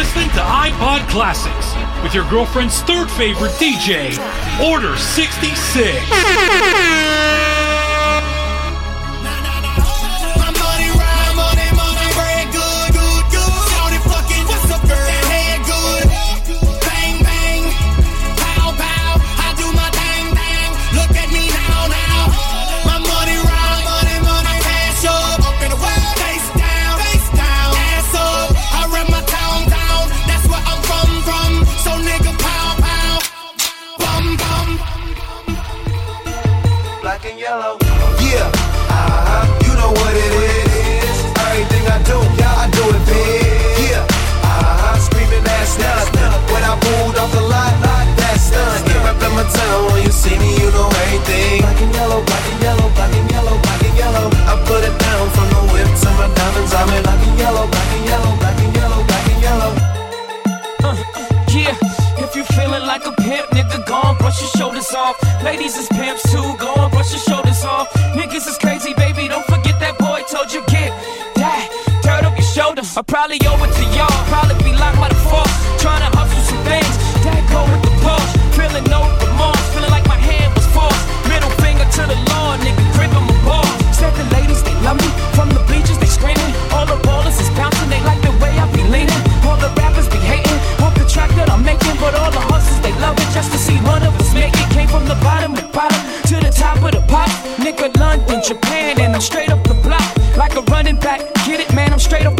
listening to iPod Classics with your girlfriend's third favorite DJ, Order 66. yellow. Yeah, uh-huh, you know what it is. Everything I do, yeah, I do it big. Yeah, uh-huh, screaming that's nothing. When I pulled off the lot, that's nothing. Step up in my town when you see me, you know everything. Black and yellow. Ladies is pimps too, go on, brush your shoulders off. Niggas is crazy, baby, don't forget that boy told you get that dirt up your shoulders. I probably owe it to y'all, probably Japan, and I'm straight up the block. Like a running back, get it, man, I'm straight off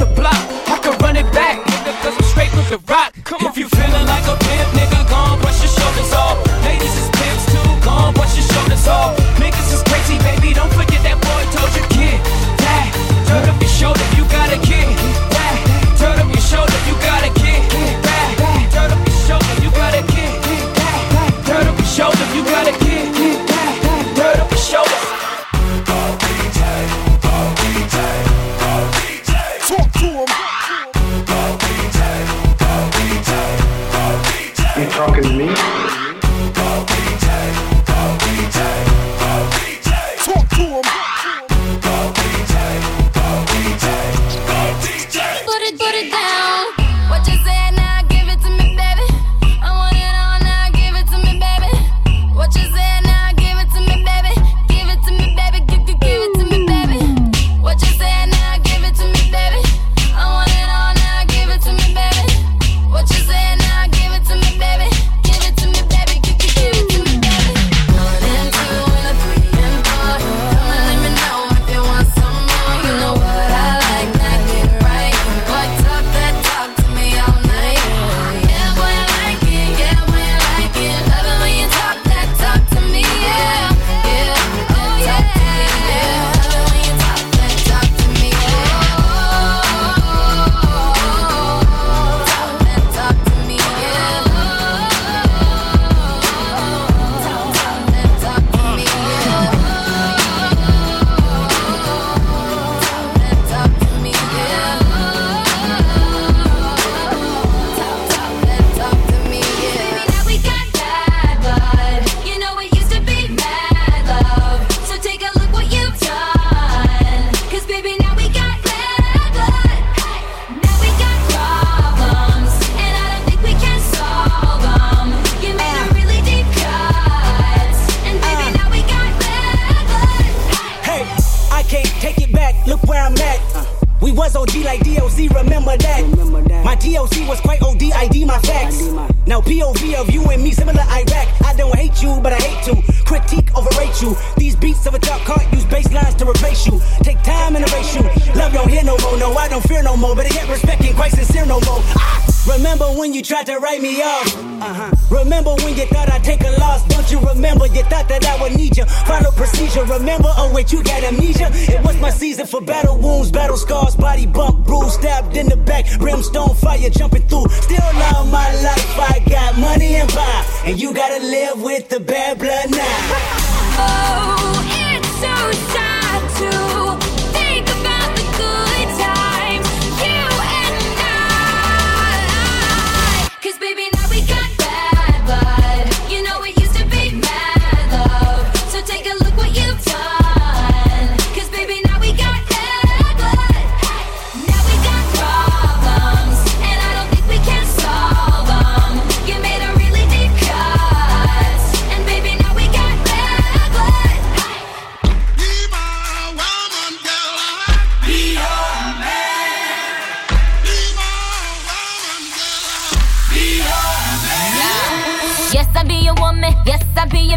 OD, ID my facts. Now POV of you and me, similar Iraq. I don't hate you, but I hate to critique, overrate you. These beats of a dark heart use bass lines to replace you. Take time and erase you. Love don't hear no more, no, I don't fear no more, but I get respect ain't quite sincere no more. Ah! Remember when you tried to write me off? Uh-huh. Remember when you thought I'd take a loss? Don't you remember? You thought that I would need you. Follow procedure. Remember? Oh wait, you got amnesia. It was my season for battle wounds, battle scars, body bump, bruise, stabbed in the back, brimstone fire jumping through. Still love my life. I got money and power, and you gotta live with the bad blood now. Oh, it's so sad to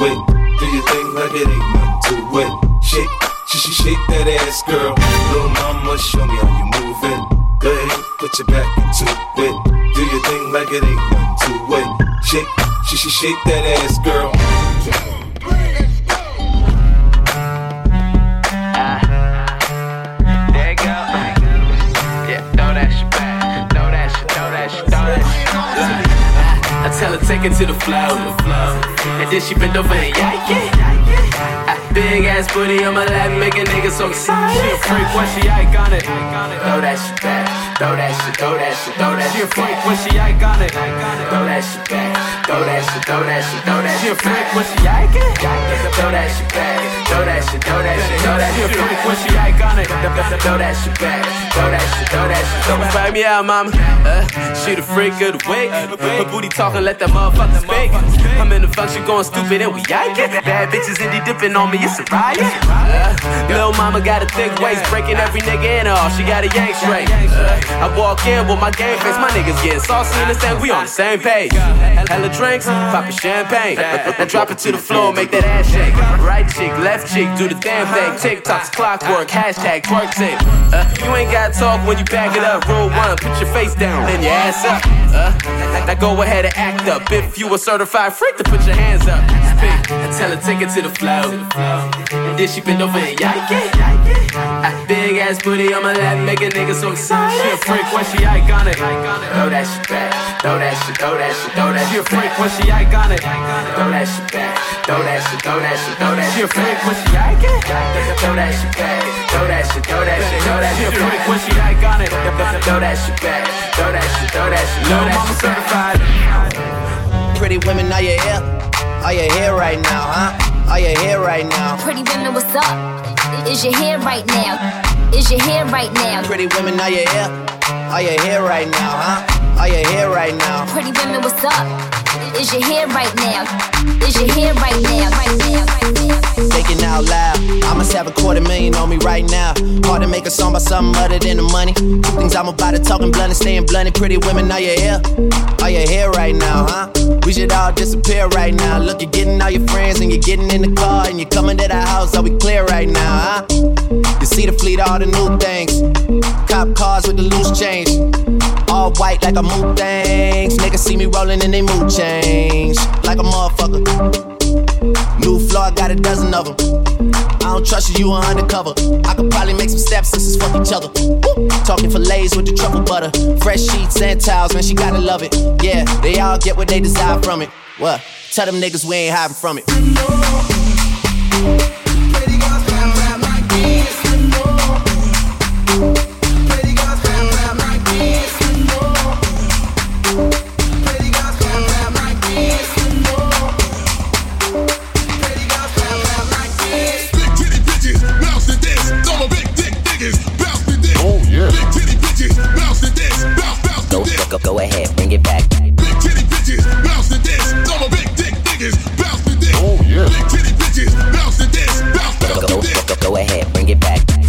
it. Do your thing like it ain't nothing to it. Shake, sh sh shake that ass, girl. Little mama, show me how you move it. Go ahead, put your back into it. Do your thing like it ain't nothing to it. Shake, sh sh shake that ass, girl. There you go. Yeah, throw that shit back. Throw that shit, throw that shit, throw that shit. I tell her take it to the flow, and then she bend over and yank it. Ah, Big ass booty on my lap, make a nigga so excited. She a freak when she iconic. Throw that shit back, throw that shit, throw that shit, throw that shit. She a freak when she iconic. Throw that shit back, throw that shit, throw that shit, throw that shit. She a freak when she iconic. Throw that shit back, throw that shit, throw that shit, throw that shit. When she iconic. Throw that shit back, throw that shit, throw that shit. Don't fight me out, mama. Uh, she the freak of the week. Her booty talking, let that motherfucker speak. I'm in the function going stupid and we yanking. Bad bitches indie dipping on me, it's a riot. Uh, Lil' mama got a thick waist, breaking every nigga in her. She got a yank straight. Uh, I walk in with my game face, my niggas getting saucy in the same. We on the same page. Hella drinks, poppin' champagne. Now drop it to the floor, make that ass shake. Right cheek, left cheek, do the damn thing. TikToks, clockwork, hashtag twerk tape. Uh, you ain't gotta talk when you back it up. Rule one, put your face down, then your ass up. Uh, now go ahead and act up. If you a certified freak, then put your hands up. Speak, and tell her take it to the flow. And then she bend over and yank it. Ah, Big ass booty on my lap, make a nigga so excited. She a freak when she iconic. Throw that shit back, throw that shit, throw that shit, throw that shit. She a freak when she iconic. Throw that shit back, throw that shit, throw that shit, throw that shit. She a freak when she iconic. Throw that shit back, throw that shit, throw that shit, throw that shit. She a freak when she iconic. Throw that shit back, throw that shit, throw that shit, throw that shit. certified. Pretty women, are you here? Are you here right now, huh? Are you here right now? Pretty women, what's up? Is your hair right now? Is your hair right now? Pretty women, are you here? Are you here right now, huh? Are you here right now? Pretty women, what's up? Is your hair right now? Is your hair right now? Right now, right now. Thinking out loud. I must have a quarter million on me right now. Hard to make a song about something other than the money. Things I'm about to talking blunt and staying blunt. Pretty women, are you here? Are you here right now, huh? We should all disappear right now. Look, you're getting all your friends and you're getting in the car and you're coming to the house. Are we clear right now, huh? You see the fleet, all the new things. Cop cars with the loose change. All white like a mood things. Niggas see me rolling and they mood change. Like a motherfucker. New floor, I got a dozen of them. I don't trust you, you are undercover. I could probably make some stepsisters fuck each other. Woo! Talking fillets with the truffle butter. Fresh sheets and towels, man, she gotta love it. Yeah, they all get what they desire from it. What? Tell them niggas we ain't hiding from it. Go, ahead, bring it back.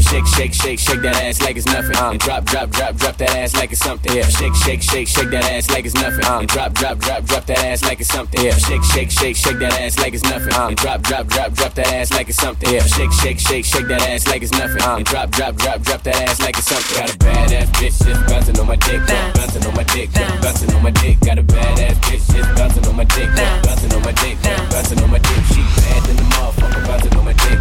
Shake, shake, shake, shake that ass like it's nothing. Uh. And drop, drop, drop, drop that ass like it's something. Yeah. Shake, shake, shake, shake that ass like it's nothing. Uh. And drop, drop, drop, drop that ass like it's something. Yeah. Shake, shake, shake, shake that ass like it's nothing. Uh. And drop, drop, drop, drop that ass like it's something. Yeah. Shake, shake, shake, shake that ass like it's nothing. And drop, drop, drop, drop that ass like it's something. Got a badass bitch just bouncing on my dick, bouncing on my dick, bouncing on my dick. Got a badass bitch just bouncing on my dick, bouncing on my dick, bouncing on my dick. She bad than the motherfucker, bouncing on my dick,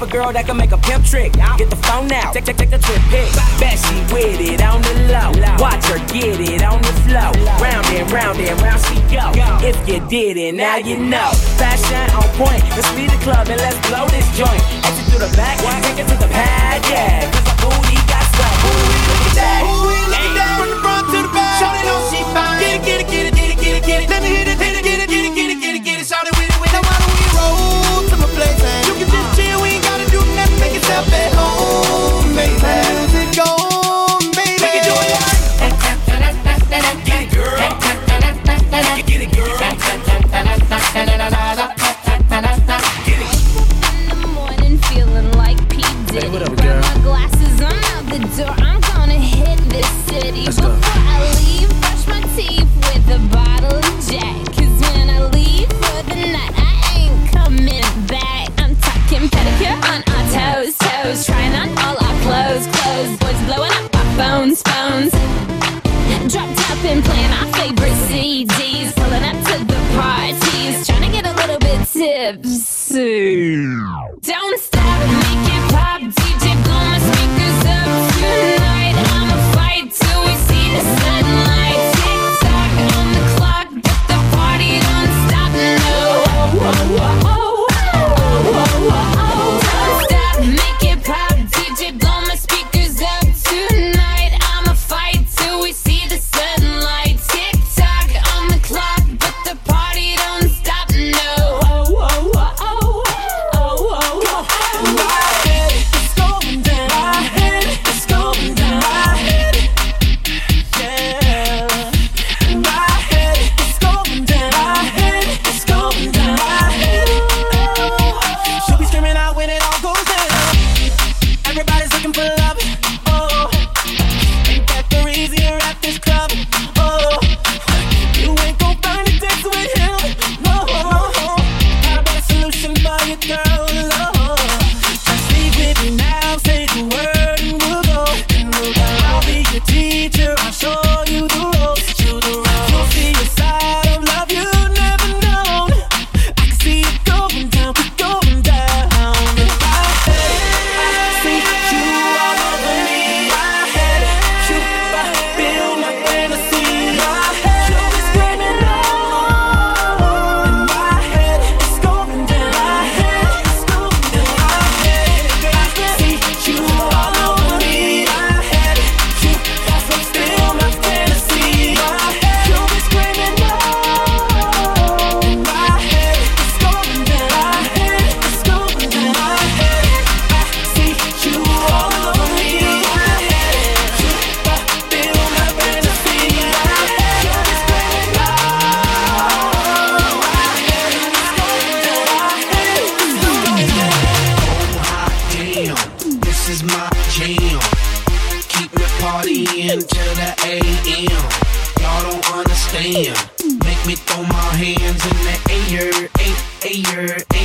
type of girl that can make a pimp trick. Get the phone out, take, take, take a trip pick. Bet she with it on the low. Watch her get it on the flow. Round and round and round she go. If you didn't, now you know. Fashion on point. Let's leave the club and let's blow this joint. Exit through the back, take it to the pad, yeah. Cause the booty got swag. Ooh, look at that. Ooh, look at that. From the front to the back. Shout it on, she fine. Get it, get it, get it, get it, get it, get it. Let me hit it, hit it.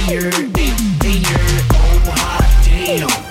Danger, danger, oh hot damn.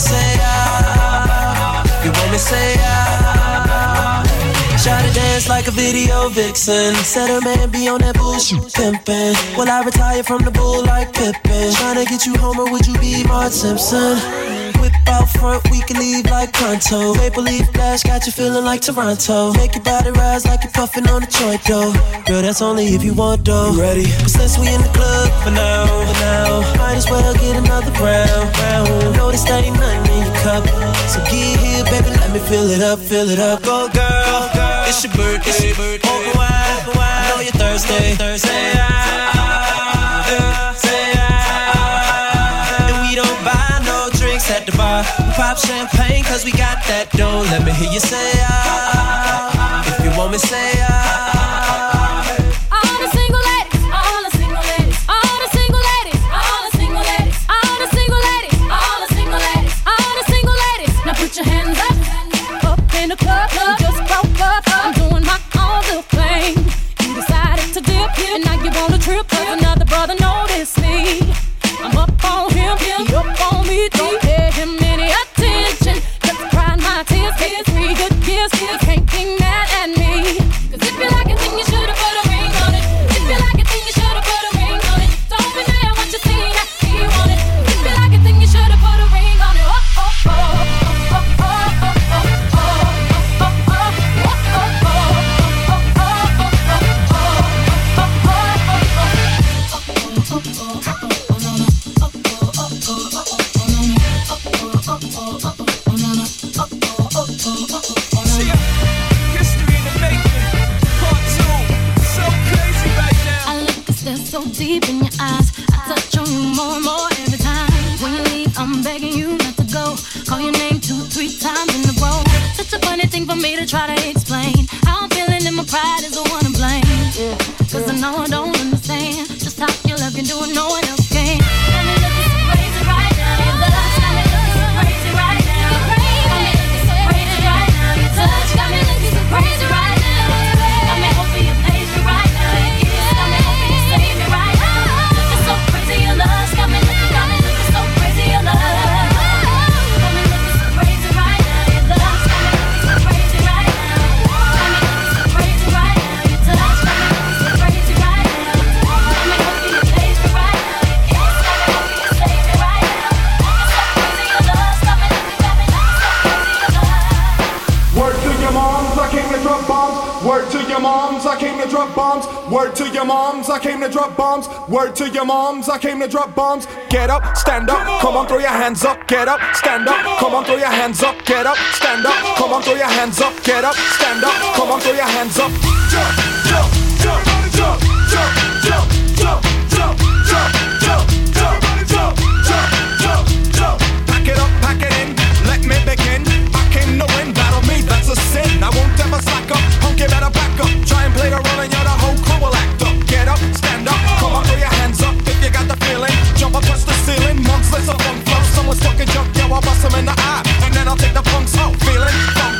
say ah, you want me say ah. Shot to dance like a video vixen. Said her man be on that bullshit pimpin'. Will I retire from the bull like Pippen? Tryna get you home or would you be Mark Simpson? Whip out front, we can leave like pronto. Maple leaf flash, got you feeling like Toronto. Make your body rise like you're puffing on a joint, though. Girl, that's only if you want, though. You ready? But since we in the club for now, for now, might as well get another round, brown. Notice that ain't nothing in your cup. So get here, baby, let me fill it up, fill it up. Go, girl, go, girl. it's your birthday. It's your birthday. Open wide, open wide. I know you're thirsty. Thursday, bar. Pop champagne, cause we got that dough. Let me hear you say ah. ah, ah, ah. If you want me, say ah. touch on you more more. Word to your moms, I came to drop bombs. Word to your moms, I came to drop bombs. Get up, stand up, come on, throw your hands up. Get up, stand up, come on, throw your hands up. Get up, stand up, come on, throw your hands up. Get up, stand up, come on, throw your hands up. Jump, jump, jump, jump, jump, jump, jump, jump, jump, jump, jump, jump, jump, jump, Pack it up, pack it in, let me begin. I came to win, battle me, that's a sin. I won't ever slack up, punk, you better back up, try and play the runner I bust them in the eye, and then I'll take the punks out. Feeling funk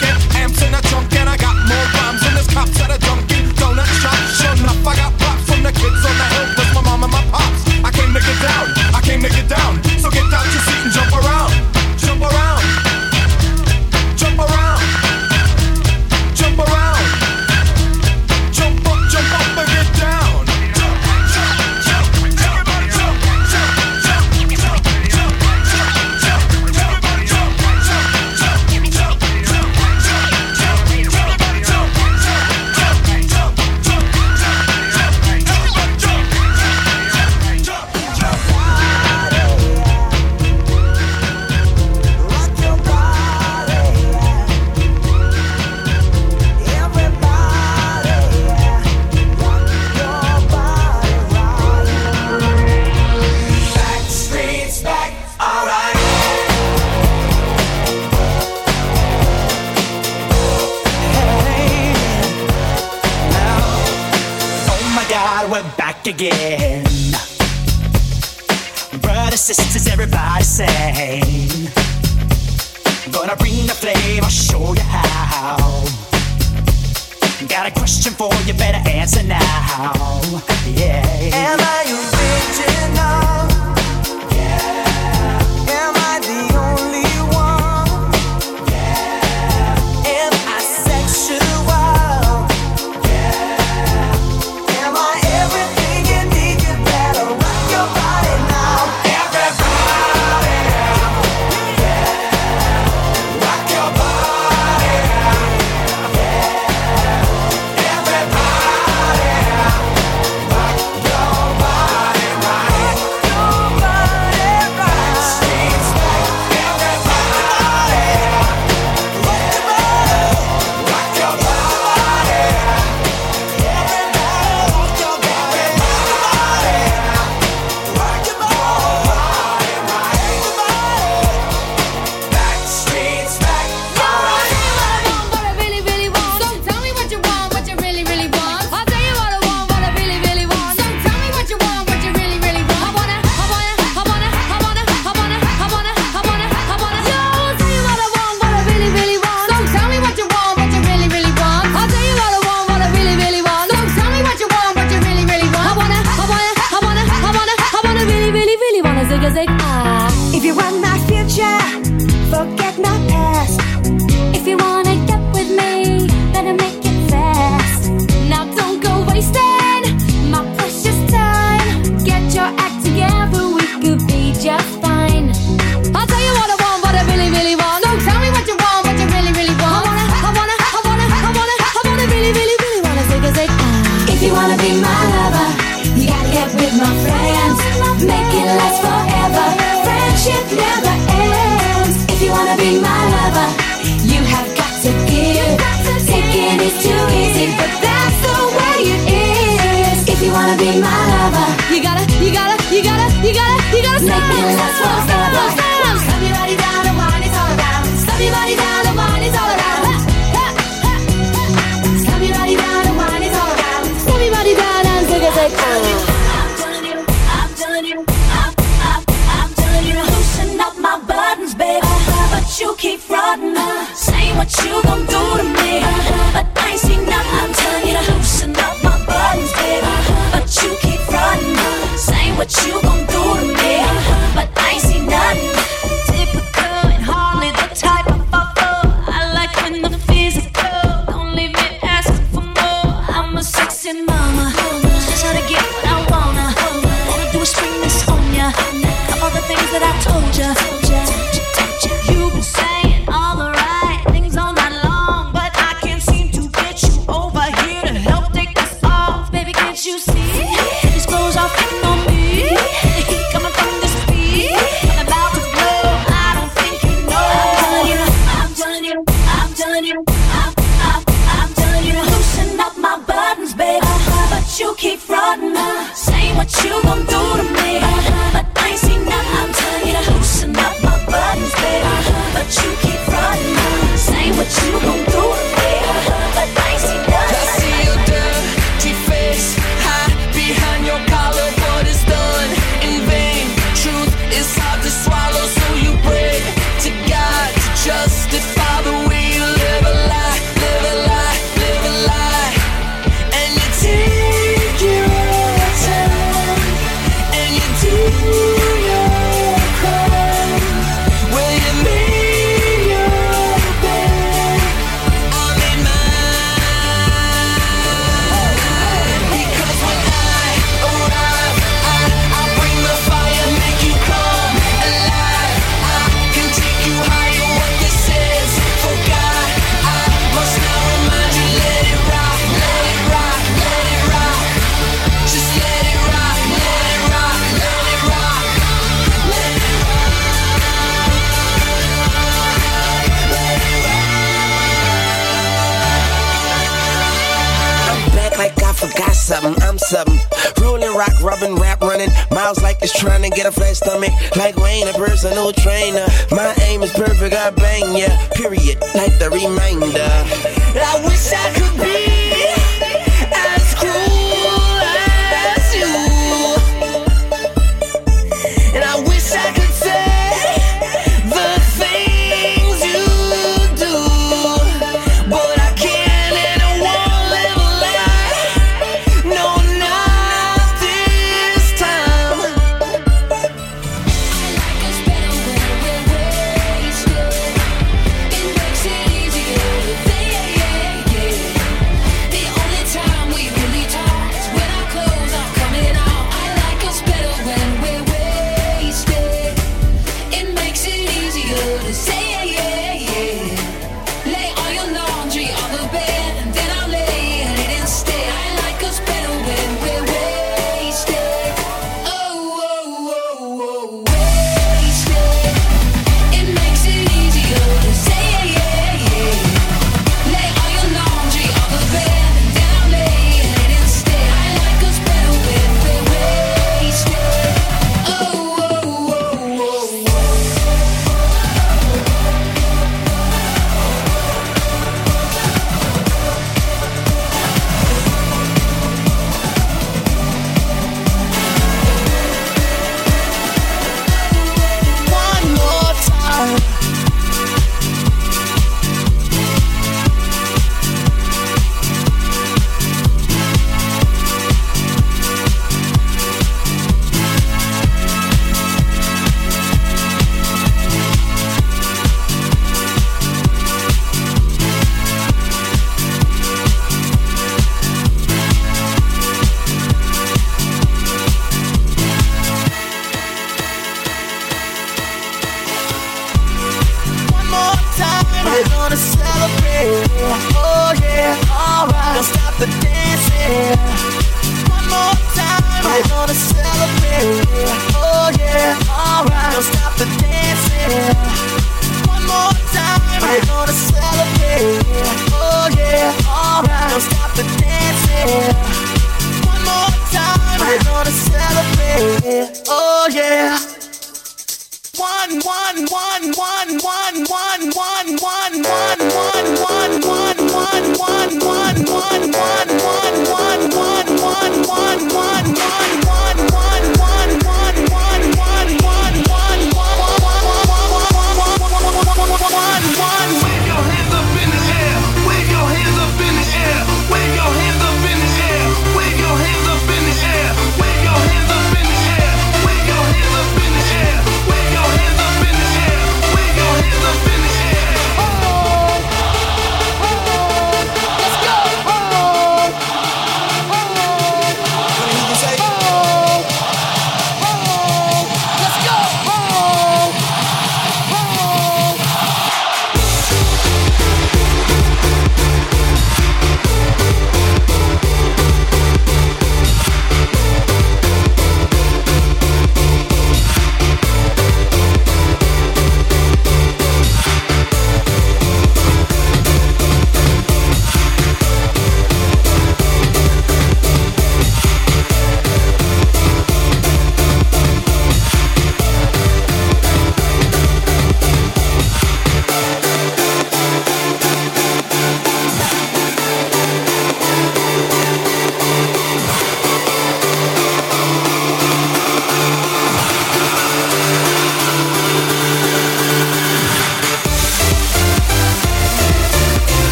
you keep frauding me. Say what you gon' do to me. something. Rolling rock, rubbing, rap running. Miles like it's trying to get a flat stomach. Like Wayne, a personal trainer. My aim is perfect, I bang ya. Yeah. Period. Like the reminder. I wish I could be.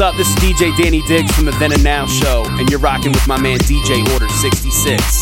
What's up? This is DJ Danny Diggs from the Then and Now Show, and you're rocking with my man DJ Order 66.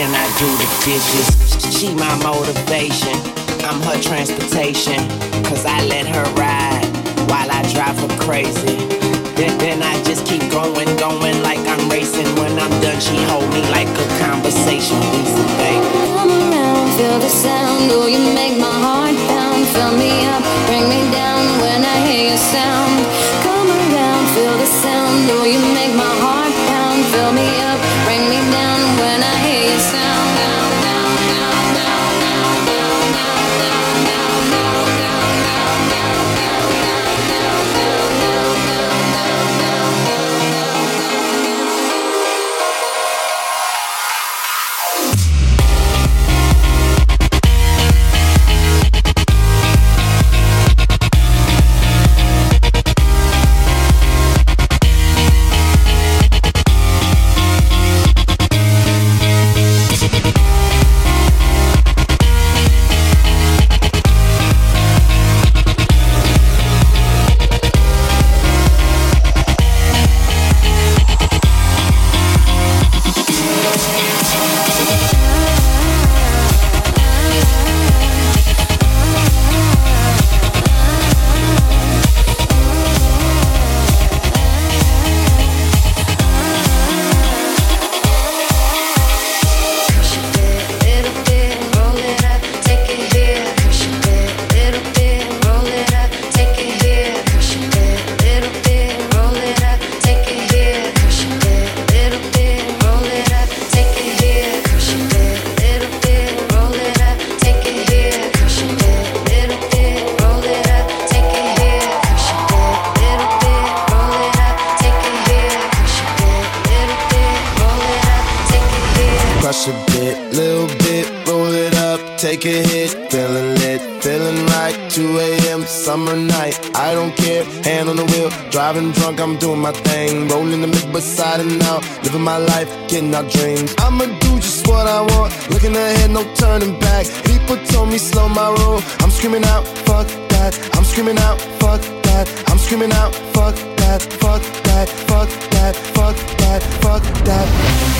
Then I do the dishes. She my motivation. I'm her transportation. Cause I let her ride while I drive her crazy. Then, then I just keep going, going like I'm racing. When I'm done, she hold me like a conversation. Easy, baby. Come around, feel the sound. Oh, you make my heart pound. Fill me up, bring me down when I hear your sound. Come around, feel the sound. Oh, you make my heart pound. Fill me up, bring me down when I sound. I. Hand on the wheel, driving drunk, I'm doing my thing. Rolling the mid beside and out, living my life, getting our dreams. I'ma do just what I want, looking ahead, no turning back. People told me slow my roll, I'm screaming out, fuck that. I'm screaming out, fuck that. I'm screaming out, fuck that, fuck that, fuck that, fuck that, fuck that.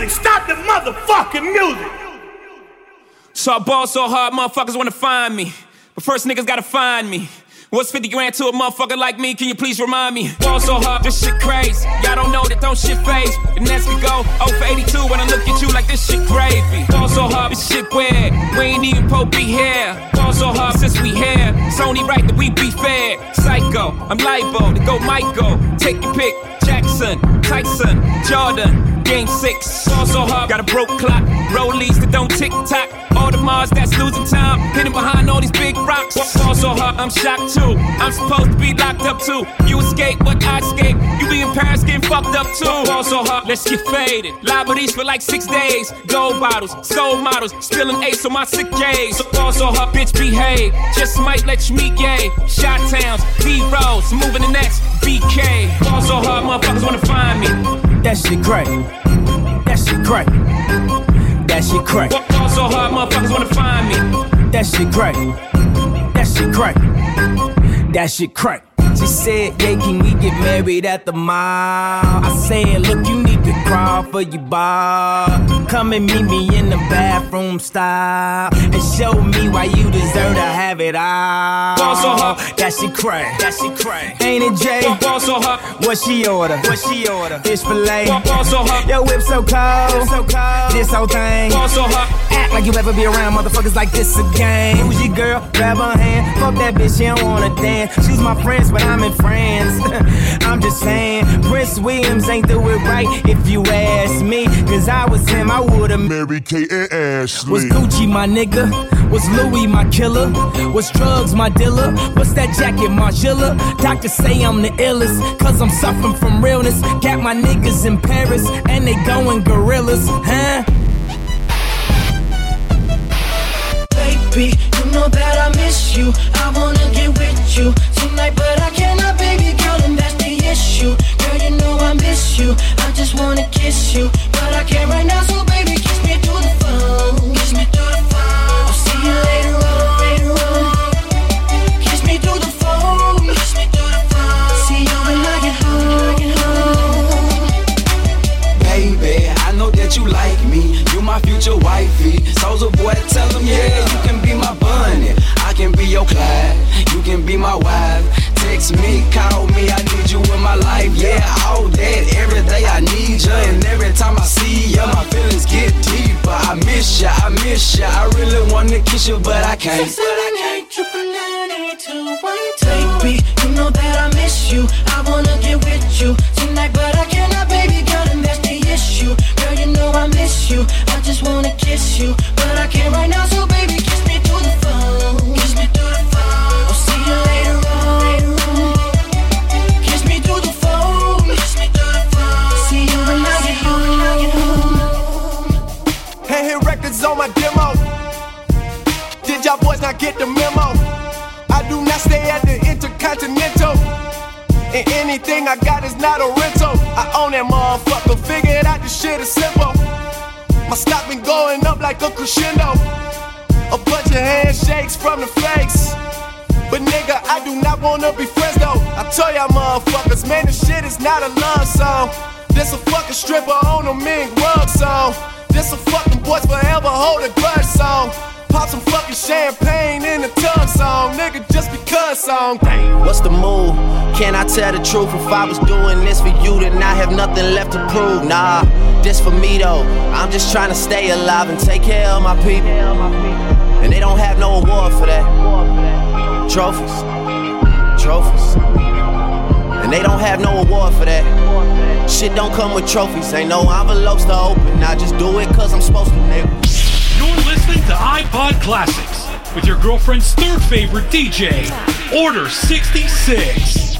Music, stop the motherfucking music. So I ball so hard, motherfuckers wanna find me. But first niggas gotta find me. What's 50 grand to a motherfucker like me? Can you please remind me? Ball so hard, this shit crazy. Y'all don't know that don't shit phase. And as we go, 0 for 82 when I look at you like this shit gravy. Ball so hard, this shit weird. We ain't even po be here. Ball so hard since we here. It's only right that we be fair. Psycho, I'm liable to go Michael. Take your pick. Jackson, Tyson, Jordan, Game six. So hard, got a broke clock. Rollies that don't tick tock. Audemars that's losing time. Hidden behind all these big rocks. Ball so hard, I'm shocked too. I'm supposed to be locked up too. You escape, but I escape. You be in Paris getting fucked up too. Ball so hard, let's get faded. Liberties for like six days. Gold bottles, soul models, still an ace on my sick days. So so hard, bitch behave. Just might let you meet gay. Shot towns, D Rose, moving the next BK. Ball so hard, motherfuckers wanna find me. That shit crack. That shit crack. That shit crack. Ball so hard, motherfuckers wanna find me. That shit crack. That shit crack. That shit crack. She said, yeah, can we get married at the mall? I said, look, you need to crawl for your bar. Come and meet me in the bathroom style. And show me why you deserve to have it all. Ball so hard. That shit crack. That shit crack. Ain't it, Jay? Ball so hard. What she order? What she order? Fish fillet. Ball so hard. Yo, whip so cold. so cold. This whole thing. Ball so hard. Act like you ever be around motherfuckers like this again. Who's your girl? Grab her hand. Fuck that bitch, she don't wanna dance. She's my friends, but I'm in France. I'm just saying, Prince Williams ain't do it right if you ask me. Cause I was him, I would've Mary Kate and Ashley. was Gucci my nigga? Was Louis my killer? Was drugs my dealer? What's that jacket, Margiela? Doctors say I'm the illest, cause I'm suffering from realness. Got my niggas in Paris, and they going gorillas, huh? Baby, you know that I miss you. I wanna get with you tonight, but I cannot, baby issue. Girl, you know I miss you. I just wanna kiss you, but I can't right now, so baby, kiss me through the phone. Kiss me through the phone. I'll see you later on, later on. Kiss me through the phone. Kiss me through the phone. See you when I get home. Baby, I know that you like me. You my future wifey. Soldier boy, tell them, yeah, you can be my Bonnie. I can be your Clyde. You can be my wife. Text me, call me, I need you in my life. Yeah, all that. Every day I need you. And every time I see you, my feelings get deeper. I miss ya, I miss ya. I really wanna kiss you, but I can't. But I can't triple nine eight two one two. Baby, you know that I miss you. I got is not a rental. I own that motherfucker. Figured out this shit is simple. My stock been going up like a crescendo. A bunch of handshakes from the fakes. But nigga, I do not wanna be friends though. I tell y'all motherfuckers, man, this shit is not a love song. This a fucking stripper on a mink rug song. This a fucking boys forever hold a grudge song. Pop some fucking champagne in the tub song, nigga, just because song. What's the move? Can I tell the truth? If I was doing this for you, then I have nothing left to prove. Nah, this for me though. I'm just trying to stay alive and take care of my people. And they don't have no award for that. Trophies, trophies. And they don't have no award for that. Shit don't come with trophies. Ain't no envelopes to open. I just do it cause I'm supposed to, nigga. Listening to iPod Classics with your girlfriend's third favorite DJ, Order 66.